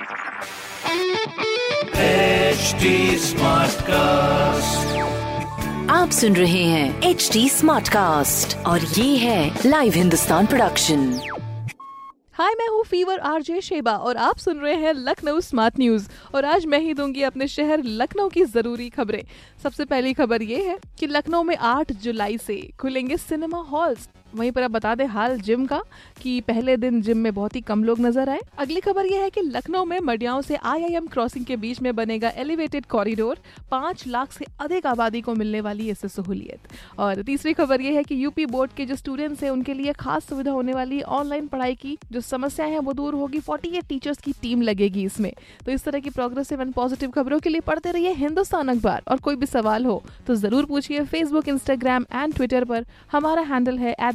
HD Smartcast. आप सुन रहे हैं एच डी स्मार्ट कास्ट और ये है लाइव हिंदुस्तान प्रोडक्शन हाय मैं हूँ फीवर आरजे शेबा और आप सुन रहे हैं लखनऊ स्मार्ट न्यूज़ और आज मैं ही दूँगी अपने शहर लखनऊ की ज़रूरी खबरें। सबसे पहली खबर ये है कि लखनऊ में 8 जुलाई से खुलेंगे सिनेमा हॉल्स वहीं पर अब बता दें हाल जिम का कि पहले दिन जिम में बहुत ही कम लोग नज़र आए। अगली खबर यह है कि लखनऊ में मडियाओं से आईआईएम क्रॉसिंग के बीच में बनेगा एलिवेटेड कॉरिडोर। पाँच लाख से अधिक आबादी को मिलने वाली इससे सहूलियत। और तीसरी खबर यह है कि यूपी बोर्ड के जो स्टूडेंट्स हैं, उनके लिए खास सुविधा होने वाली ऑनलाइन पढ़ाई की जो समस्याएँ हैं, वो दूर होगी। फोर्टी टीचर्स की टीम लगेगी इसमें। तो इस तरह की प्रोग्रेसिव एंड पॉजिटिव खबरों के लिए पढ़ते रहिए हिंदुस्तान अखबार। और कोई भी सवाल हो तो ज़रूर पूछिए फेसबुक इंस्टाग्राम एंड ट्विटर पर। हमारा हैंडल है at